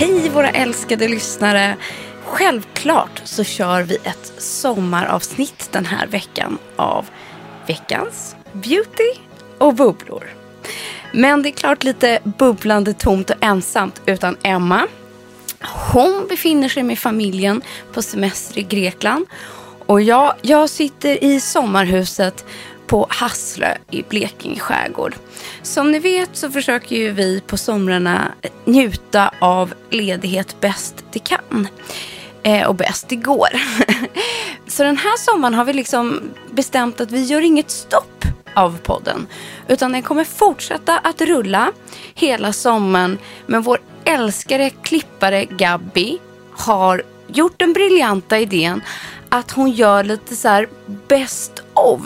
Hej våra älskade lyssnare! Självklart så kör vi ett sommaravsnitt den här veckan av veckans beauty och bubblor. Men det är klart lite bubblande tomt och ensamt utan Emma. Hon befinner sig med familjen på semester i Grekland. Och jag, jag sitter i sommarhuset på Hasslö i Blekinge skärgård. Som ni vet så försöker ju vi på somrarna njuta av ledighet bäst det kan. Eh, och bäst det går. så den här sommaren har vi liksom bestämt att vi gör inget stopp av podden. Utan den kommer fortsätta att rulla hela sommaren. Men vår älskade klippare Gabby har gjort den briljanta idén att hon gör lite så här best of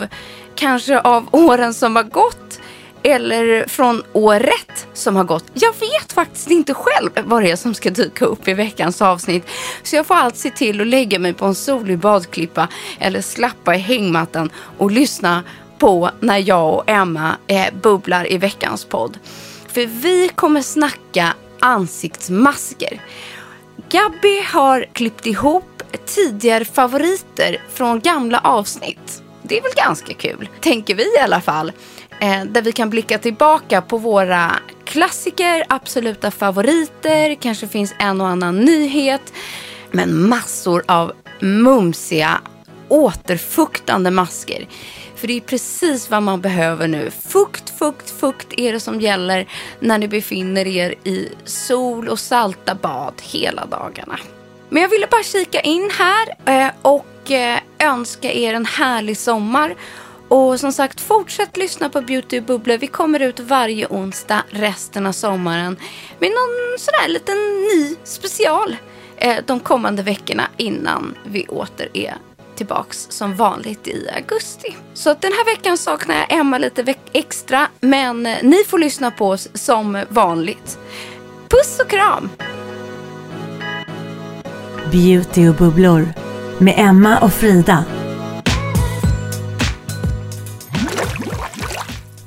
kanske av åren som har gått eller från året som har gått. Jag vet faktiskt inte själv vad det är som ska dyka upp i veckans avsnitt. Så jag får allt se till att lägga mig på en solig badklippa eller slappa i hängmattan och lyssna på när jag och Emma eh, bubblar i veckans podd. För vi kommer snacka ansiktsmasker. Gabby har klippt ihop tidigare favoriter från gamla avsnitt. Det är väl ganska kul, tänker vi i alla fall. Eh, där vi kan blicka tillbaka på våra klassiker, absoluta favoriter, kanske finns en och annan nyhet. Men massor av mumsiga, återfuktande masker. För det är precis vad man behöver nu. Fukt, fukt, fukt är det som gäller när ni befinner er i sol och salta bad hela dagarna. Men jag ville bara kika in här eh, och eh, önska er en härlig sommar. Och som sagt, fortsätt lyssna på Beauty Bubblor. Vi kommer ut varje onsdag resten av sommaren med någon sådär liten ny special eh, de kommande veckorna innan vi åter är tillbaks som vanligt i augusti. Så att den här veckan saknar jag Emma lite extra, men eh, ni får lyssna på oss som vanligt. Puss och kram! Beauty och bubblor med Emma och Frida.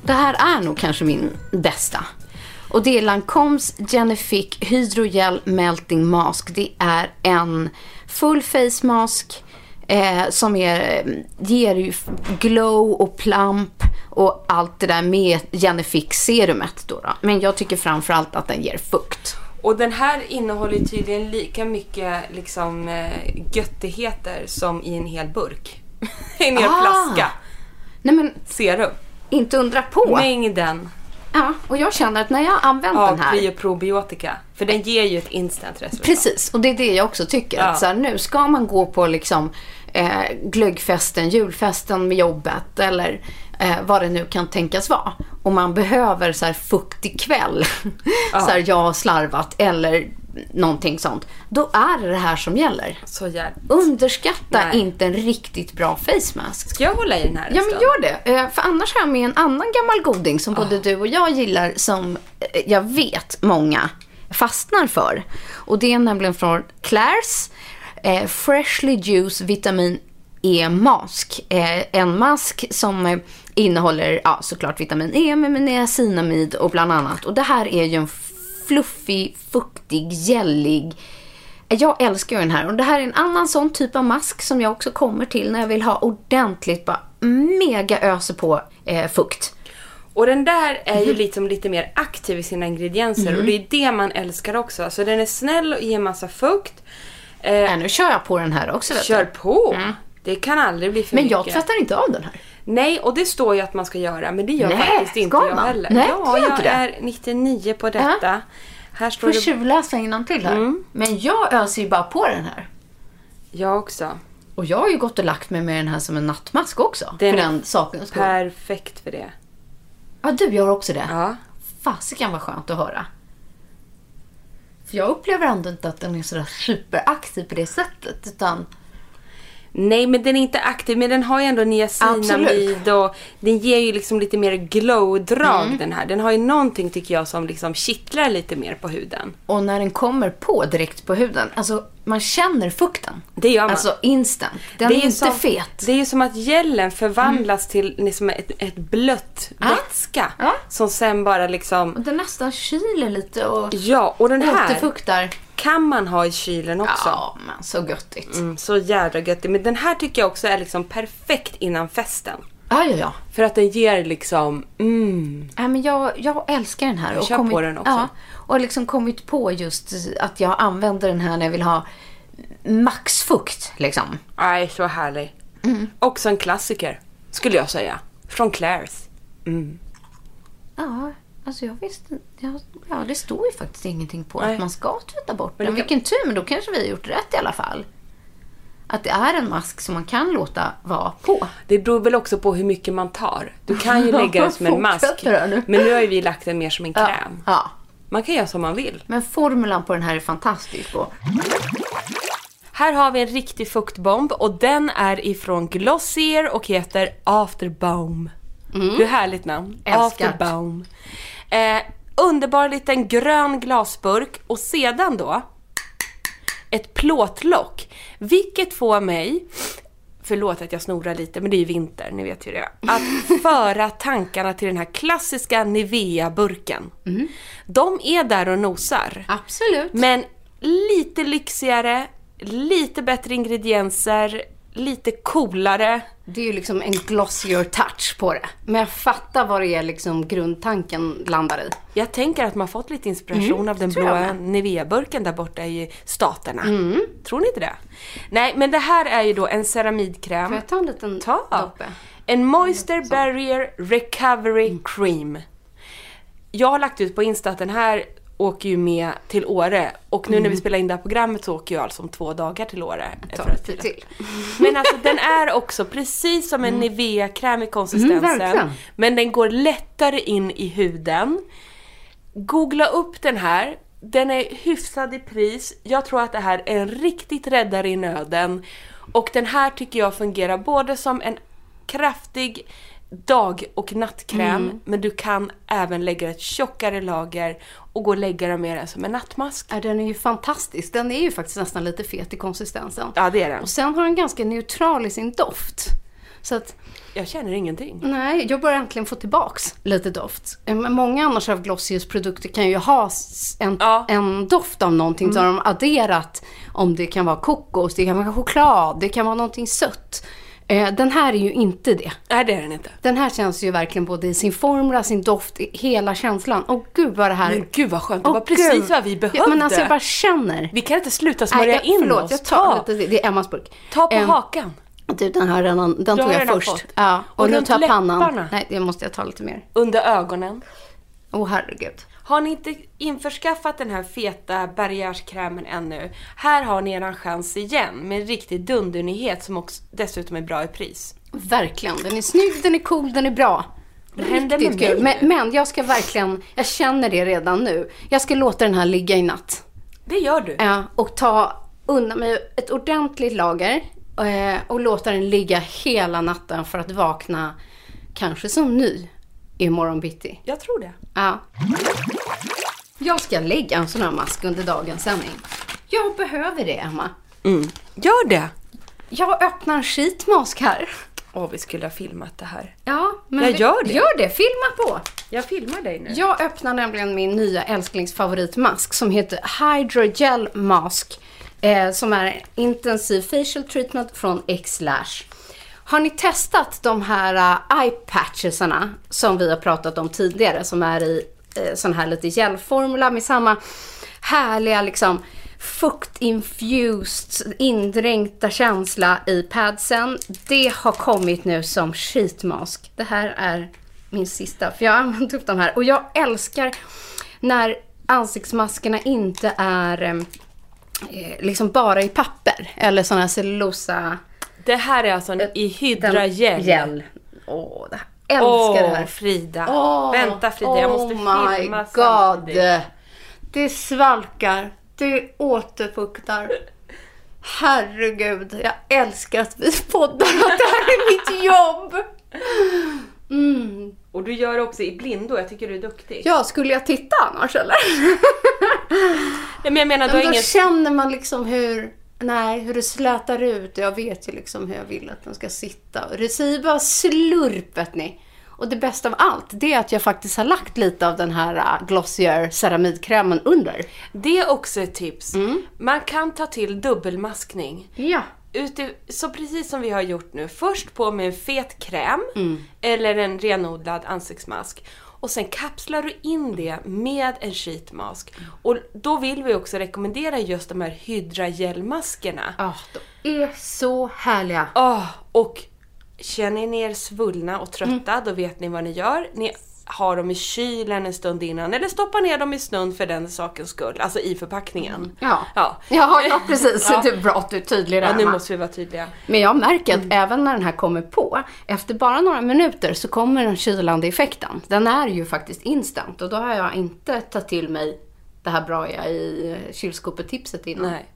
Det här är nog kanske min bästa. Och det är Lancoms Genifique Hydrogel Melting Mask. Det är en full face mask eh, som är, ger ju glow och plump och allt det där med Genifique serumet då, då. Men jag tycker framförallt att den ger fukt. Och den här innehåller tydligen lika mycket liksom eh, göttigheter som i en hel burk. en hel Ah. flaska Nej men, serum. inte undra på. Mängden Ja, och jag känner att när jag använt av den här. prio probiotika. För den ger ju ett instant resultat. Precis, och det är det jag också tycker. Ja. Att så här, nu ska man gå på liksom, eh, glöggfesten, julfesten med jobbet eller eh, vad det nu kan tänkas vara. Och man behöver så här fuktig kväll. så här, jag har slarvat eller någonting sånt. Då är det det här som gäller. Så jävligt. Underskatta Nej. inte en riktigt bra face mask. Ska jag hålla i den här Ja men gör det. Eh, För annars har jag med en annan gammal goding som både du och jag gillar som eh, jag vet många fastnar för. Och det är nämligen från Claire's eh, Freshly Juice Vitamin E Mask. Eh, en mask som eh, innehåller ja, såklart vitamin E med niacinamid och bland annat. Och det här är ju en fluffig, fuktig, gällig jag älskar ju den här och det här är en annan sån typ av mask som jag också kommer till när jag vill ha ordentligt, bara mega öser på eh, fukt. Och den där är ju liksom lite mer aktiv i sina ingredienser och det är det man älskar också. Alltså den är snäll och ger massa fukt. Eh, Ja, nu kör jag på den här också. Kör på! Det kan aldrig bli för Men mycket. jag tvättar inte av den här. Nej, och det står ju att man ska göra, men det gör Nej, faktiskt inte jag man? heller. Nej, ja, jag det. är 99 på detta. Här står Får det... tjuvläsa till här. Mm. Men jag öser ju bara på den här. Jag också. Och jag har ju gått och lagt mig med den här som en nattmask också. Den för den sakens skull. Perfekt för det. Ja, du gör också det. Ja. Fasiken vad skönt att höra. För jag upplever ändå inte att den är sådär superaktiv på det sättet. Utan Nej, men den är inte aktiv, men den har ju ändå niacinamid och den ger ju liksom lite mer glow-drag Mm. den här. Den har ju någonting tycker jag som liksom kittlar lite mer på huden. Och när den kommer på direkt på huden, alltså man känner fukten. Det gör man. Alltså instant. Den är, ju inte som, fet. Det är ju som att gelen förvandlas till liksom ett, ett blött Ja. vätska. Ja. Som sen bara liksom... Och den nästan kyler lite och Ja, och den här återfuktar. Kan man ha i kylen också. Ja, men så göttigt. Mm, så jädra göttigt. Men den här tycker jag också är liksom perfekt innan festen. Ja, ja, ja. För att den ger liksom, mm. Nej, men jag, jag älskar den här. Jag kör på den också. Ja, och liksom kommit på just att jag använder den här när jag vill ha maxfukt. Liksom. Aj, så härlig. Mm. Också en klassiker, skulle jag säga. Från Claire's. Ja, alltså jag visste... Ja, ja, det står ju faktiskt ingenting på Nej. att man ska tvätta bort Men den. kan- Vilken tur, men då kanske vi har gjort rätt i alla fall. Att det är en mask som man kan låta vara på. Det beror väl också på hur mycket man tar. Du kan ju lägga den som en mask. Nu. Men nu har ju vi lagt den mer som en kräm. Ja. Man kan göra som man vill. Men formulan på den här är fantastisk. Och Här har vi en riktig fuktbomb och den är ifrån Glossier och heter Afterbaum. Hur härligt namn. Mm. Älskat. Afterbaum. Eh, underbar liten grön glasburk och sedan då ett plåtlock. Vilket får mig, förlåt att jag snorar lite men det är ju vinter, ni vet ju det. Att föra tankarna till den här klassiska Nivea-burken. Mm. De är där och nosar. Absolut. Men lite lyxigare, lite bättre ingredienser, lite coolare. Det är ju liksom en glossier touch på det. Men jag fattar vad det är liksom grundtanken landar i. Jag tänker att man fått lite inspiration av den blåa. Nivea-burken där borta i staterna. Tror ni inte det? Nej, men det här är ju då en ceramidkräm. Får jag ta en liten Ta! doppe? En Moisture Barrier Recovery Cream. Jag har lagt ut på Insta att den här åker ju med till Åre och nu när vi spelar in det här programmet så åker jag alltså om två dagar till Åre. För att fira. till. Men alltså den är också precis som en Nivea-kräm i konsistensen. Mm, men den går lättare in i huden. Googla upp den här. Den är hyfsad i pris. Jag tror att det här är en riktigt räddare i nöden. Och den här tycker jag fungerar både som en kraftig dag och nattkräm, Mm. men du kan även lägga ett tjockare lager och gå och lägga den mer som en nattmask. Ja, den är ju fantastisk. Den är ju faktiskt nästan lite fet i konsistensen. Ja, det är den. Och sen har den ganska neutral i sin doft. Så att, Jag känner ingenting. nej, jag börjar äntligen få tillbaks lite doft. Eh, Men många annars av Glossiers produkter kan ju ha en, Ja. en doft av någonting. Så har de adderat om det kan vara kokos, det kan vara choklad, det kan vara någonting sött. Eh, Den här är ju inte det. Nej, det är den inte. Den här känns ju verkligen både i sin formula, sin doft, hela känslan. Åh gud vad det här... Men gud vad skönt, det Åh, var precis gud. vad vi behövde. Ja, men alltså jag bara känner. Vi kan inte sluta smörja jag, in förlåt, oss. jag tar ta, lite, det är Emmas burk. ta på Ehm, hakan. Du, den här redan, den Du tog jag först. fått. Ja, och, Och nu tar jag pannan. Nej, det måste jag ta lite mer. Under ögonen. Åh herregud. Har ni inte införskaffat den här feta barriärskrämen ännu? Här har ni er chans igen med en riktig dundurnyhet som också dessutom är bra i pris. Verkligen. Den är snygg, den är cool, den är bra. Riktigt kul. Men, men jag ska verkligen, jag känner det redan nu. Jag ska låta den här ligga i natt. Det gör du. Ja, och ta undan mig ett ordentligt lager eh, och låta den ligga hela natten för att vakna kanske som ny imorgon bitti. Jag tror det. Ja. Jag ska lägga en sån här mask under dagens sändning. Jag behöver det, Emma. Gör det! Jag öppnar en sheetmask här. Åh, vi skulle ha filmat det här. Ja, men Jag vi- gör det. Gör det, filma på. Jag filmar dig nu. Jag öppnar nämligen min nya älsklingsfavoritmask som heter Hydrogel Mask. Eh, som är en intensiv facial treatment från X-Lash. Har ni testat de här uh, eye patchesarna som vi har pratat om tidigare som är i eh, sån här lite gelformula med samma härliga liksom fuktinfused, indränkta känsla i padsen. Det har kommit nu som sheetmask. Det här är min sista, för jag har använt upp de här. Och jag älskar när ansiktsmaskerna inte är eh, eh, liksom bara i papper eller såna här cellulosa... Det här är alltså en i hydragel. Gel. Åh, det här. älskar det här. Frida. Åh, Vänta Frida, jag måste oh my filma God. samtidigt. Det svalkar, det återfuktar. Herregud, jag älskar att vi poddar, att det här är mitt jobb. Mm. Och du gör det också i blindo, jag tycker du är duktig. Ja, skulle jag titta annars eller? Nej, men jag menar, du Men då ingen... känner man liksom hur, nej, hur det slätar ut. Jag vet ju liksom hur jag vill att den ska sitta. Det säger bara slurp, vet ni. Och det bästa av allt, det är att jag faktiskt har lagt lite av den här uh, Glossier ceramidkrämen under. Det är också ett tips. Mm. Man kan ta till dubbelmaskning. Ja. Ute, så precis som vi har gjort nu. Först på med en fet kräm Mm. eller en renodlad ansiktsmask. Och sen kapslar du in det med en sheetmask. Och då vill vi också rekommendera just de här hydragelmaskerna. Ja, de är så härliga. Åh, och känner ni er svullna och trötta, Mm. då vet ni vad ni gör. Ni har dem i kylen en stund innan, eller stoppar ner dem i snön för den sakens skull, alltså i förpackningen. Ja. Ja. Ja, ja precis. Ja. Det är bra att du är tydlig där. Ja, nu måste vi vara tydliga. Men jag märker att även när den här kommer på, efter bara några minuter så kommer den kylande effekten. Den är ju faktiskt instant och då har jag inte tagit till mig det här bra jag i eh, kylskåpet-tipset innan. Nej.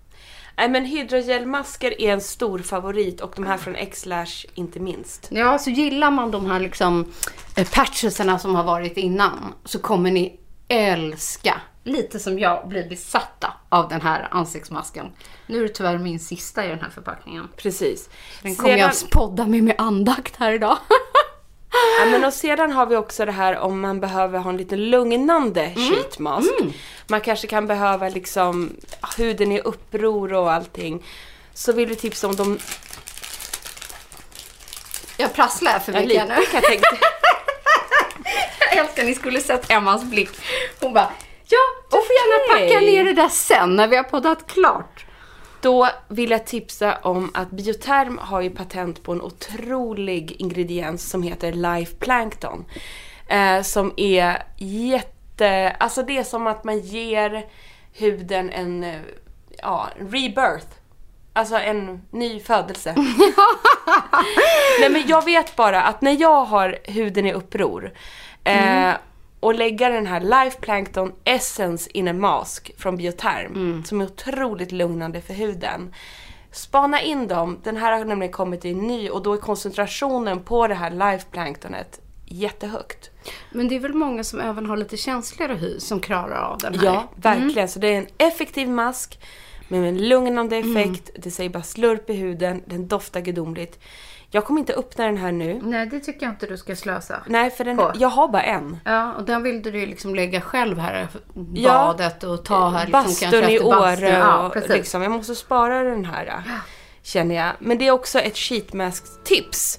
Nej men hydrogelmasker är en stor favorit och de här från X-Lash inte minst. Ja, så gillar man de här liksom eh, patchesarna som har varit innan så kommer ni älska, lite som jag, bli besatta av den här ansiktsmasken. Nu är det tyvärr min sista i den här förpackningen. Precis. Den kommer jag podda med med andakt här idag. Ja, men och sedan har vi också det här om man behöver ha en lite lugnande Mm. sheetmask. Man kanske kan behöva liksom huden i uppror och allting. Så vill vi tipsa om de... Jag prasslar för Ja, mycket lite nu. jag. Jag älskar ni skulle sett Emmas blick. Hon bara, ja, du får gärna packa ner det där sen när vi har poddat klart. Då vill jag tipsa om att Bioterm har ju patent på en otrolig ingrediens som heter Life Plankton. Eh, som är jätte... Alltså det är som att man ger huden en eh, ja, rebirth. Alltså en ny födelse. Nej men jag vet bara att när jag har huden i uppror eh, och lägga den här Life Plankton Essence in a Mask från Bioterm som är otroligt lugnande för huden. Spana in dem, den här har nämligen kommit i ny och då är koncentrationen på det här Life Planktonet jättehögt. Men det är väl många som även har lite känsligare hy som klarar av den här. Ja, verkligen. Så det är en effektiv mask med en lugnande effekt. Det säger bara slurp i huden, den doftar gudomligt. Jag kommer inte öppna den här nu. Nej, det tycker jag inte du ska slösa. Nej, för den, På. jag har bara en. Ja, och den vill du ju liksom lägga själv här, Ja. badet och ta här liksom bastun i. Åre Ja, precis. liksom, jag måste spara den här. Känner jag. Men det är också ett sheetmask-tips.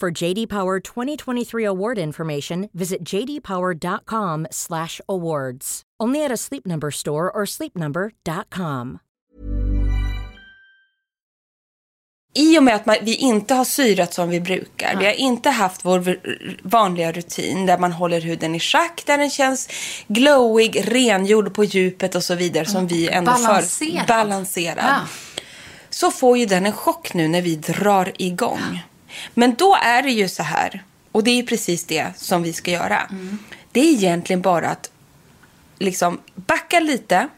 For JD Power 2023 award information, visit jdpower.com/awards. Only at a Sleep Number store or sleepnumber.com. I och med att man, vi inte har syrat som vi brukar, vi har inte haft vår vanliga rutin där man håller huden i schack, där den känns glowig, rengjord på djupet och så vidare som vi ändå Balanserad. för balanserad. Ja. Så får ju den en chock nu när vi drar igång. Men då är det ju så här, och det är precis det som vi ska göra. Det är egentligen bara att liksom backa lite.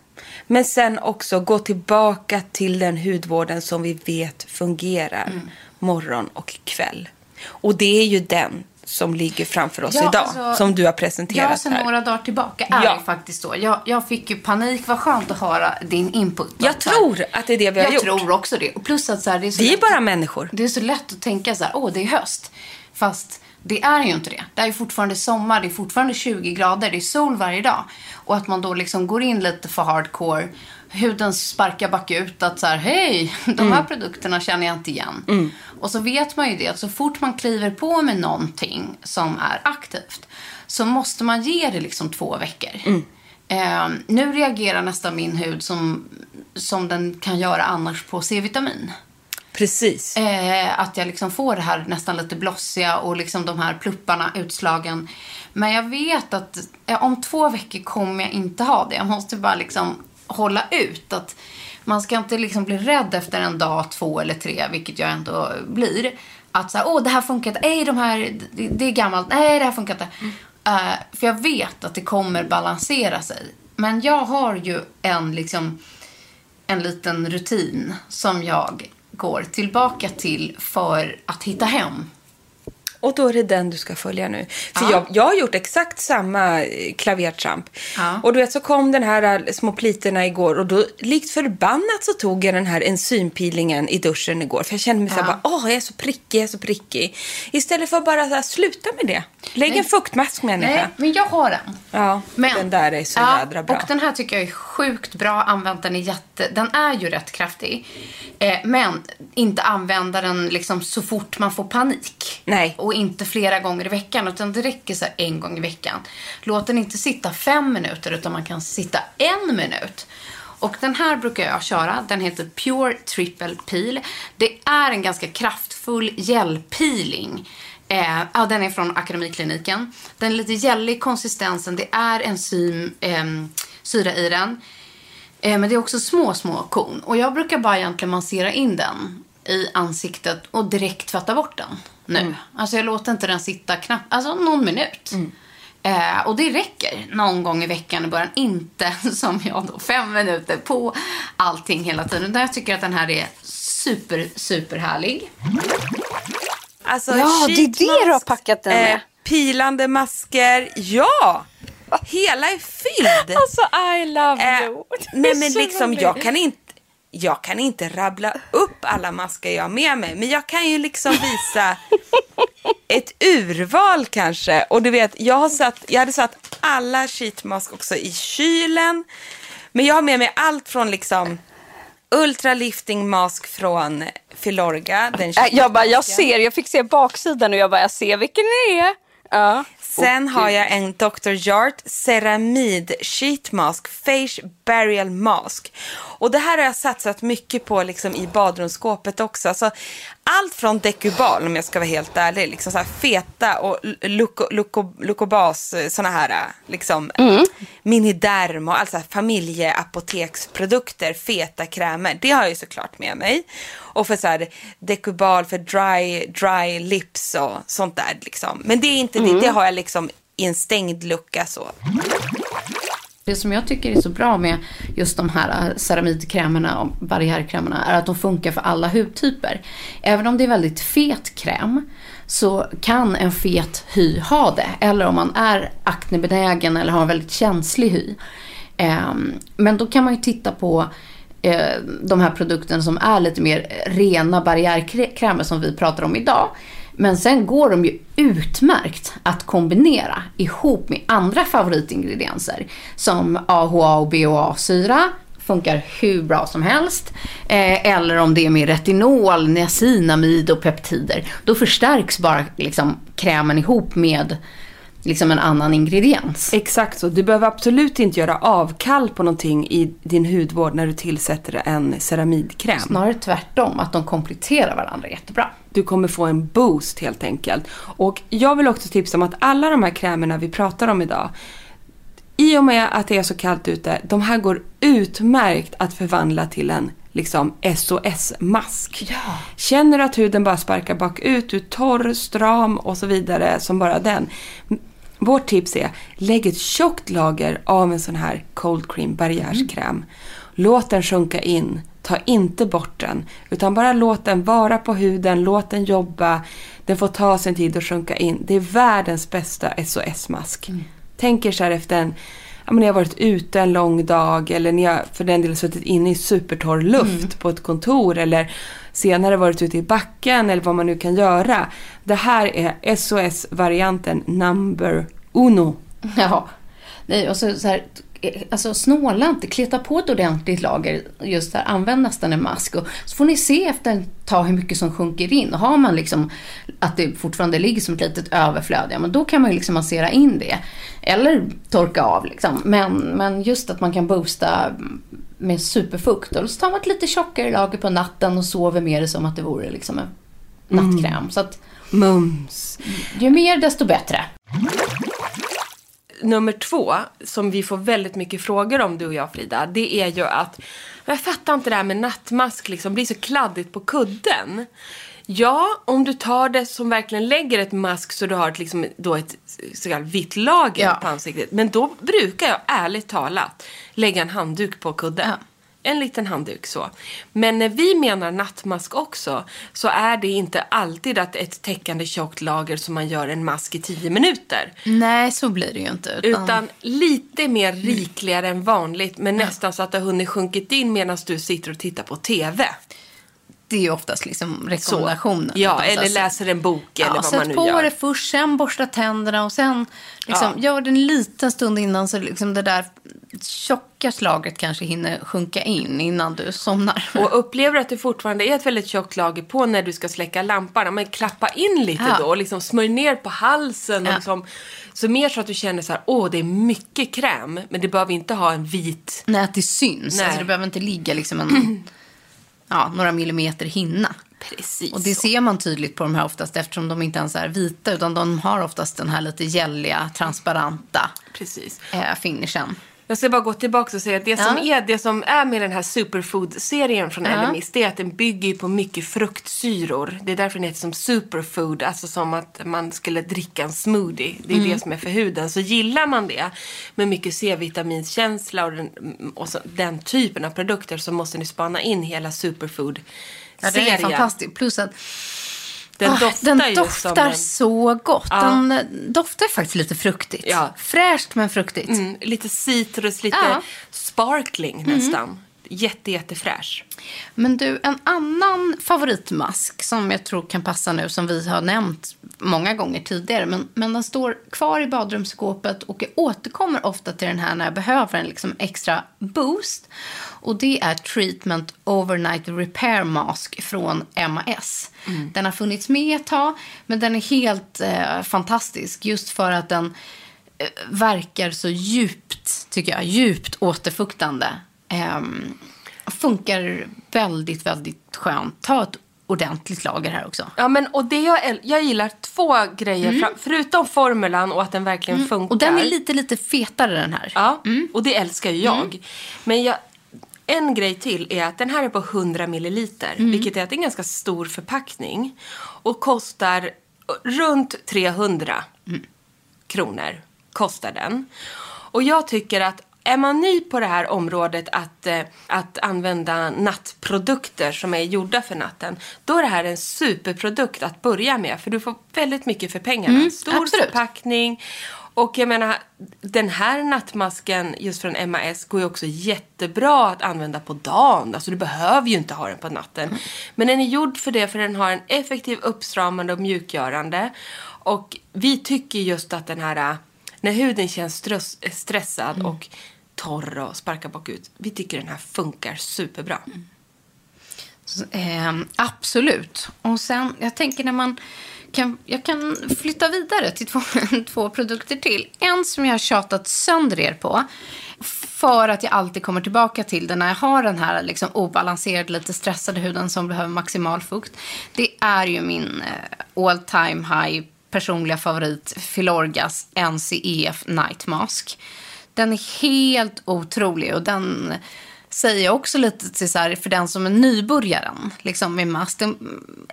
Men sen också gå tillbaka till den hudvården som vi vet fungerar Mm. morgon och kväll. Och det är ju den som ligger framför oss Ja, idag. alltså, som du har presenterat Ja, sen här. några dagar tillbaka är Ja. det faktiskt så. Jag, jag fick ju panik. Vad skönt att höra din input. Jag tror att det är det vi har jag gjort. tror också det. Och plus att så här, det är så Vi är lätt- bara människor. Det är så lätt att tänka så här, åh, det är höst. Fast det är ju inte det. Det är ju fortfarande sommar, det är fortfarande 20 grader, det är sol varje dag. Och att man då liksom går in lite för hardcore. Huden sparkar bakut att så här, hej, de Mm. här produkterna känner jag inte igen. Och så vet man ju det att så fort man kliver på med någonting som är aktivt så måste man ge det liksom två veckor. Mm. Eh, nu reagerar nästan min hud som, som den kan göra annars på C-vitamin. Precis. Eh, att jag liksom får det här nästan lite blossiga och liksom de här plupparna, utslagen. Men jag vet att eh, om två veckor kommer jag inte ha det. Jag måste bara liksom hålla ut. Att man ska inte liksom bli rädd efter en dag, två eller tre, vilket jag ändå blir. Att så här, åh det här funkar inte, nej de här, det, det är gammalt, nej det här funkar inte. Eh, för jag vet att det kommer balansera sig. Men jag har ju en liksom en liten rutin som jag går tillbaka till för att hitta hem. Och då är det den du ska följa nu. För Ja. jag, jag har gjort exakt samma eh, klavertramp. Ja. Och du vet så kom den här eh, små plitorna igår och då likt förbannat så tog jag den här enzympeelingen i duschen igår. För jag kände mig så här Ja. bara, åh jag är så prickig, jag är så prickig. Istället för att bara här, sluta med det. Lägg en fuktmask människa. Nej, men jag har den. Ja, Men, den där är så ja, jädra bra. Och den här tycker jag är sjukt bra. Använt den är jätte... Den är ju rätt kraftig. Eh, men inte använda den liksom så fort man får panik. Nej. Och inte flera gånger i veckan. Utan det räcker så här en gång i veckan. Låt den inte sitta fem minuter utan man kan sitta en minut. Och den här brukar jag köra. Den heter Pure Triple Peel. Det är en ganska kraftfull gelpeeling. Eh, ja, den är från Akademikliniken. Den är lite gällig konsistensen. Det är enzym, eh, syra i den. Eh, men det är också små, små korn. Och jag brukar bara egentligen massera in den i ansiktet och direkt tvätta bort den nu. Alltså jag låter inte den sitta knappt, alltså någon minut. Eh, och det räcker någon gång i veckan i början. Inte som jag då, fem minuter på allting hela tiden. Utan Jag tycker att den här är super, super härlig. Alltså, Ja, det är det du har packat den med. pilande masker, ja! Hela är fylld. Alltså, I love Eh, you. Är nej men så liksom jag kan inte jag kan inte rabbla upp alla masker jag har med mig, men jag kan ju liksom visa ett urval kanske. Och du vet, jag, har satt, jag hade satt alla sheetmask också i kylen. Men jag har med mig allt från liksom ultralifting mask från Filorga. Den Äh, Jag bara, jag ser, jag fick se baksidan och jag bara, jag ser vilken det är. Ja. Sen har jag en Dr. Jart Ceramid Sheet Mask Face Burial Mask. Och det här har jag satsat mycket på liksom, i badrumsskåpet också. Alltså, allt från Decubal, om jag ska vara helt ärlig, liksom så här feta och Luco- Luco- Lucobas, såna här liksom, Miniderm och alltså familjeapoteksprodukter, feta krämer. Det har jag ju såklart med mig. Och för så här, Decubal för dry, dry lips och sånt där. Liksom. Men det är inte det, det har jag liksom i en stängd lucka så. Det som jag tycker är så bra med just de här äh, ceramidkrämerna och barriärkrämerna är att de funkar för alla hudtyper. Även om det är väldigt fet kräm så kan en fet hy ha det. Eller om man är aknebenägen eller har en väldigt känslig hy. Ehm, men då kan man ju titta på eh, de här produkterna som är lite mer rena barriärkrämer som vi pratar om idag. Men sen går de ju utmärkt att kombinera ihop med andra favoritingredienser. Som AHA och BHA-syra. Funkar hur bra som helst. Eh, eller om det är med retinol, niacinamid och peptider. Då förstärks bara liksom, krämen ihop med liksom en annan ingrediens. Exakt så. Du behöver absolut inte göra avkall på någonting i din hudvård när du tillsätter en ceramidkräm. Snarare tvärtom, att de kompletterar varandra jättebra. Du kommer få en boost helt enkelt. Och jag vill också tipsa om att alla de här krämerna vi pratar om idag, i och med att det är så kallt ute, de här går utmärkt att förvandla till en liksom SOS-mask. Ja. Känner du att huden bara sparkar bakut, du är torr, stram och så vidare som bara den. Vårt tips är, lägg ett tjockt lager av en sån här cold cream barriärskräm. Låt den sjunka in. Ta inte bort den. Utan bara låt den vara på huden, låt den jobba. Den får ta sin tid att sjunka in. Det är världens bästa SOS-mask. Tänk er så här efter en Ja, men ni har varit ute en lång dag eller ni har för den delen suttit inne i supertorr luft på ett kontor eller senare varit ute i backen eller vad man nu kan göra. Det här är SOS-varianten number uno. Ja. Nej, och så, så här, alltså snåla inte, kleta på ett ordentligt lager, just där, använd nästan en mask. Och så får ni se efter ett tag hur mycket som sjunker in. Och har man liksom att det fortfarande ligger som ett litet överflöd, ja men då kan man ju liksom massera in det. Eller torka av liksom. Men, men just att man kan boosta med superfukt. Och så tar man ett lite tjockare lager på natten och sover med det som att det vore liksom en nattkräm. Så att Mums. ju mer desto bättre. Nummer två, som vi får väldigt mycket frågor om du och jag Frida, det är ju att jag fattar inte det här med nattmask liksom, blir så kladdigt på kudden. Ja, om du tar det som verkligen lägger ett mask så du har ett, liksom, då ett så kallat vitt lager Ja. på ansiktet. Men då brukar jag ärligt talat lägga en handduk på kudden. Ja. En liten handduk så. Men när vi menar nattmask också så är det inte alltid att ett täckande tjockt lager som man gör en mask i 10 minuter. Nej, så blir det ju inte. Utan lite mer rikligare än vanligt men nästan så att det har hunnit sjunkit in medan du sitter och tittar på TV. det är ju oftast liksom Så. rekommendationen. Ja, Utan eller läser en bok eller ja, vad sätt man nu på gör. det först, sen borsta tänderna och sen liksom, gör det en liten stund innan så liksom det där tjocka slaget kanske hinner sjunka in innan du somnar. Och upplever att det fortfarande är ett väldigt tjockt lager på när du ska släcka lampan, men klappa in lite Ja. då och liksom smörj ner på halsen. Och Ja. liksom, så mer så att du känner så här, åh det är mycket kräm, men det behöver inte ha en vit. Nej, att det syns. Nej. Alltså, det behöver inte ligga liksom en, ja, några millimeter hinna. Precis Och det ser man tydligt på de här oftast eftersom de inte ens är vita utan de har oftast den här lite gälliga, transparenta Precis. eh, finishen. Jag ska bara gå tillbaka och säga att det som, Ja. är, det som är med den här superfood-serien från Ja. LMIS, det är att den bygger på mycket fruktsyror. Det är därför den heter som superfood, alltså som att man skulle dricka en smoothie. Det är Mm. det som är för huden. Så gillar man det med mycket C-vitaminskänsla och den, och så, den typen av produkter så måste ni spana in hela superfood-serien. Ja, det är fantastiskt. Plus att Den Ah, doftar den doftar en, så gott. Ja. Den eh, doftar faktiskt lite fruktigt. Ja. Fräscht men fruktigt. mm, lite citrus, lite Ja. Mm. sparkling nästan. Jätte, jättefräsch. Men du, en annan favoritmask som jag tror kan passa nu, som vi har nämnt många gånger tidigare, men, men den står kvar i badrumsskåpet och jag återkommer ofta till den här när jag behöver en liksom extra boost. Och det är Treatment Overnight Repair Mask från MAS. Den har funnits med ett tag, men den är helt eh, fantastisk just för att den eh, verkar så djupt, tycker jag, djupt återfuktande. Ehm, funkar väldigt, väldigt skönt. Ta ett ordentligt lager här också. Ja, men och det jag, jag gillar två grejer, fra- förutom formulan och att den verkligen funkar. Mm. Och den är lite, lite fetare den här. Ja, och det älskar ju jag. Men jag, en grej till är att den här är på 100 milliliter, vilket är att det är en ganska stor förpackning. Och kostar runt 300 kronor. Kostar den. Och jag tycker att är man ny på det här området att, eh, att använda nattprodukter som är gjorda för natten, då är det här en superprodukt att börja med. För du får väldigt mycket för pengarna. Stor absolut. förpackning. Och jag menar, den här nattmasken just från MAS går ju också jättebra att använda på dagen. Alltså du behöver ju inte ha den på natten. Men den är gjord för det för den har en effektiv uppstramande och mjukgörande. Och vi tycker just att den här, när huden känns stress, stressad och torr och sparkar bakut. Vi tycker den här funkar superbra. Ehm, absolut. Och sen, jag tänker när man kan, jag kan flytta vidare till två, två produkter till. En som jag har tjatat sönder er på. För att jag alltid kommer tillbaka till det när jag har den här liksom obalanserade, lite stressade huden som behöver maximal fukt. Det är ju min eh, all time high personliga favorit Filorgas NCEF Night Mask. Den är helt otrolig och den säger jag också lite till så här, för den som är nybörjaren liksom med mask. Det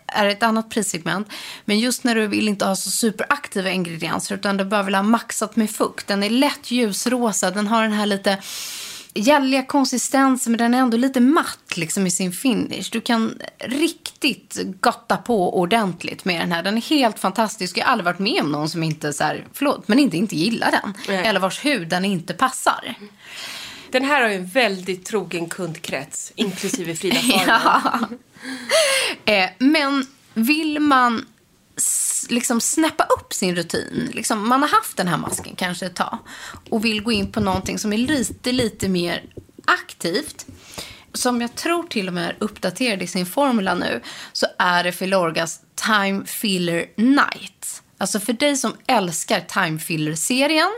är ett annat prissegment. Men just när du vill inte ha så superaktiva ingredienser utan du bara vill ha maxat med fukt. Den är lätt ljusrosa, den har den här lite gälliga konsistensen men den är ändå lite matt liksom i sin finish. Du kan riktigt gotta på ordentligt med den här. Den är helt fantastisk. Jag har aldrig varit med om någon som inte, så här, förlåt, men inte, inte gillar den. Nej. Eller vars hud den inte passar. Den här har ju en väldigt trogen kundkrets, inklusive Frida. Ja. Eh, men vill man liksom snäppa upp sin rutin, liksom, man har haft den här masken kanske ett tag och vill gå in på någonting som är lite, lite mer aktivt, som jag tror till och med är uppdaterad i sin formula nu, så är det Filorgas Time Filler Night. Alltså för dig som älskar Time Filler-serien,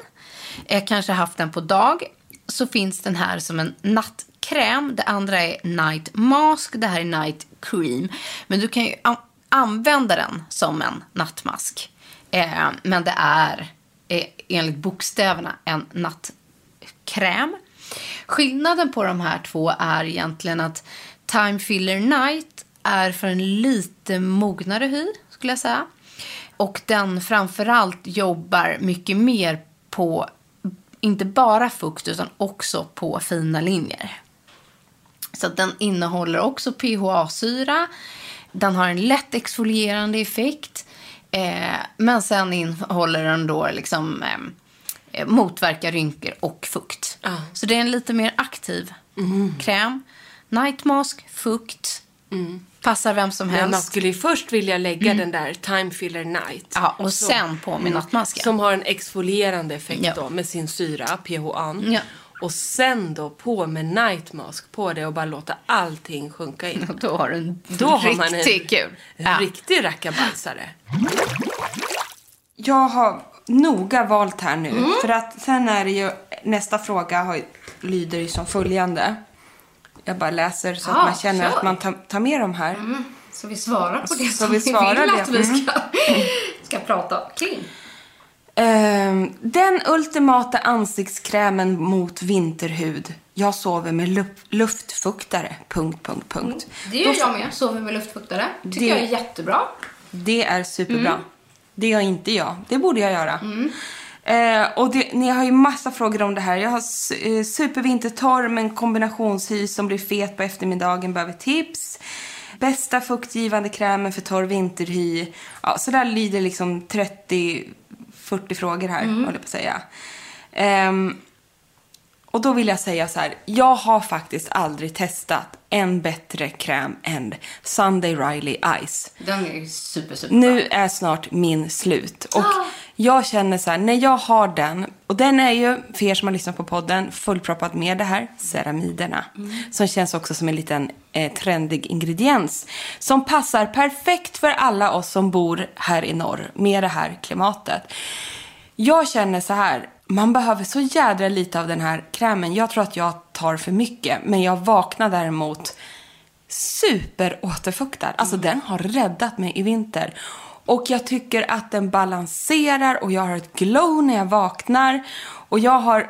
eh, kanske haft den på dag, så finns den här som en nattkräm. Det andra är Night Mask, det här är Night Cream. Men du kan ju an- använda den som en nattmask. Eh, men det är eh, enligt bokstäverna en nattkräm. Skillnaden på de här två är egentligen att Time Filler Night är för en lite mognare hy, skulle jag säga. Och den framförallt jobbar mycket mer på, inte bara fukt, utan också på fina linjer. Så den innehåller också PHA-syra. Den har en lätt exfolierande effekt. Eh, men sen innehåller den då liksom eh, motverkar rynkor och fukt. Så det är en lite mer aktiv kräm. Night mask, fukt. Passar vem som Men helst. man skulle ju först vilja lägga den där Time Filler Night. Ja, och Så- sen på med nattmasken. Som har en exfolierande effekt Ja. då med sin syra, PHA. Ja. Och sen då på med Night Mask på det och bara låta allting sjunka in. Och då har du en Då har man en, riktigt kul. Ja. riktig rackabajsare. Jag har noga valt här nu. Mm. För att sen är det ju, nästa fråga har, lyder ju som följande. Jag bara läser så Ja, att man känner kör. Mm. att man tar, tar med de här. Så vi svarar på det Så som vi svarar vill det. att vi Mm. ska, ska prata kring. Ehm, den ultimata ansiktskrämen mot vinterhud. Jag sover med luft, luftfuktare. Punkt, punkt, punkt. Det gör jag med. Sover med luftfuktare. Tycker Det- jag är jättebra. Det är superbra. Mm. Det gör inte jag. Det borde jag göra. Eh, och det, ni har ju massa frågor om det här. Jag har eh, supervintertorr med en kombinationshy som blir fet på eftermiddagen. Behöver tips. Bästa fuktgivande krämen för torr vinterhy. Ja, så där lyder liksom 30-40 frågor här, Mm. håller jag på att säga. Ehm, och då vill jag säga så här. Jag har faktiskt aldrig testat en bättre kräm än Sunday Riley Ice. Den är super, super Nu är snart min slut. Och jag känner så här, när jag har den, och den är ju, för er som har lyssnat på podden, fullproppad med det här, ceramiderna. Som känns också som en liten eh, trendig ingrediens. Som passar perfekt för alla oss som bor här i norr med det här klimatet. Jag känner så här, man behöver så jädra lite av den här krämen. Jag tror att jag tar för mycket, men jag vaknar däremot superåterfuktad. Alltså den har räddat mig i vinter. Och jag tycker att den balanserar och jag har ett glow när jag vaknar. Och jag har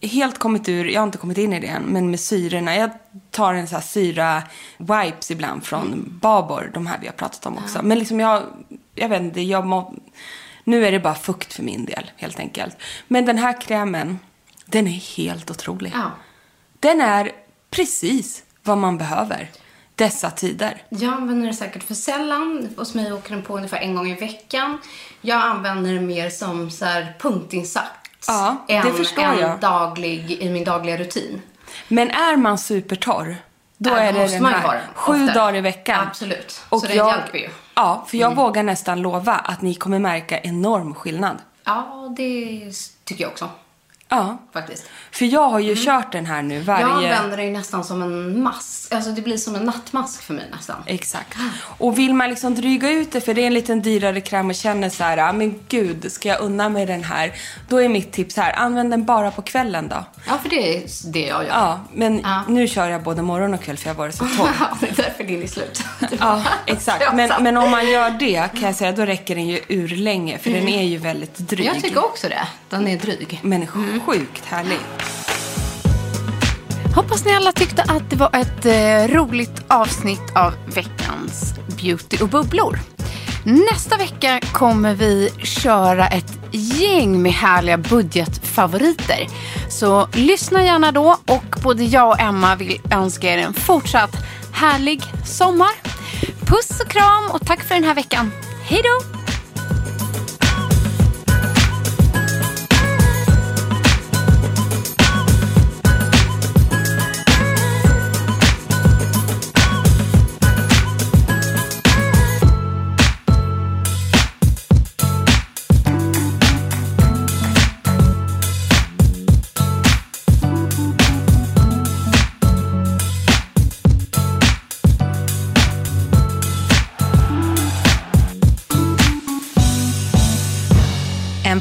helt kommit ur, jag har inte kommit in i det än, men med syrorna. Jag tar en sån här syra wipes ibland från Babor, de här vi har pratat om också. Men liksom jag, jag vet inte, jag må, nu är det bara fukt för min del helt enkelt. Men den här krämen, den är helt otrolig. Ja. Den är precis vad man behöver dessa tider. Jag använder det säkert för sällan. Hos mig åker den på ungefär en gång i veckan. Jag använder det mer som så här punktinsats. Ja, det än förstår jag. daglig, i min dagliga rutin. Men är man supertorr, då är det måste den här den, sju ofta. dagar i veckan. Absolut. Och så det jag, hjälper ju. Ja, för jag vågar nästan lova att ni kommer märka enorm skillnad. Ja, det tycker jag också. Ja, Faktiskt. för jag har ju kört den här nu varje... Jag använder det ju nästan som en mask. Alltså det blir som en nattmask för mig nästan. Exakt. Och vill man liksom dryga ut det, för det är en liten dyrare kräm och känner så här, ah, men gud, ska jag unna mig den här? Då är mitt tips här, använd den bara på kvällen då. Ja, för det är det jag gör. Ja, men Ja. nu kör jag både morgon och kväll för jag har varit så torr. det är därför din är slut. Ja, exakt. Men, men om man gör det kan jag säga, då räcker den ju ur länge för den är ju väldigt dryg. Jag tycker också det. Den är dryg. Men sjukt härlig. Hoppas ni alla tyckte att det var ett eh, roligt avsnitt av veckans Beauty och bubblor. Nästa vecka kommer vi köra ett gäng med härliga budgetfavoriter. Så lyssna gärna då och både jag och Emma vill önska er en fortsatt härlig sommar. Puss och kram och tack för den här veckan. Hej då!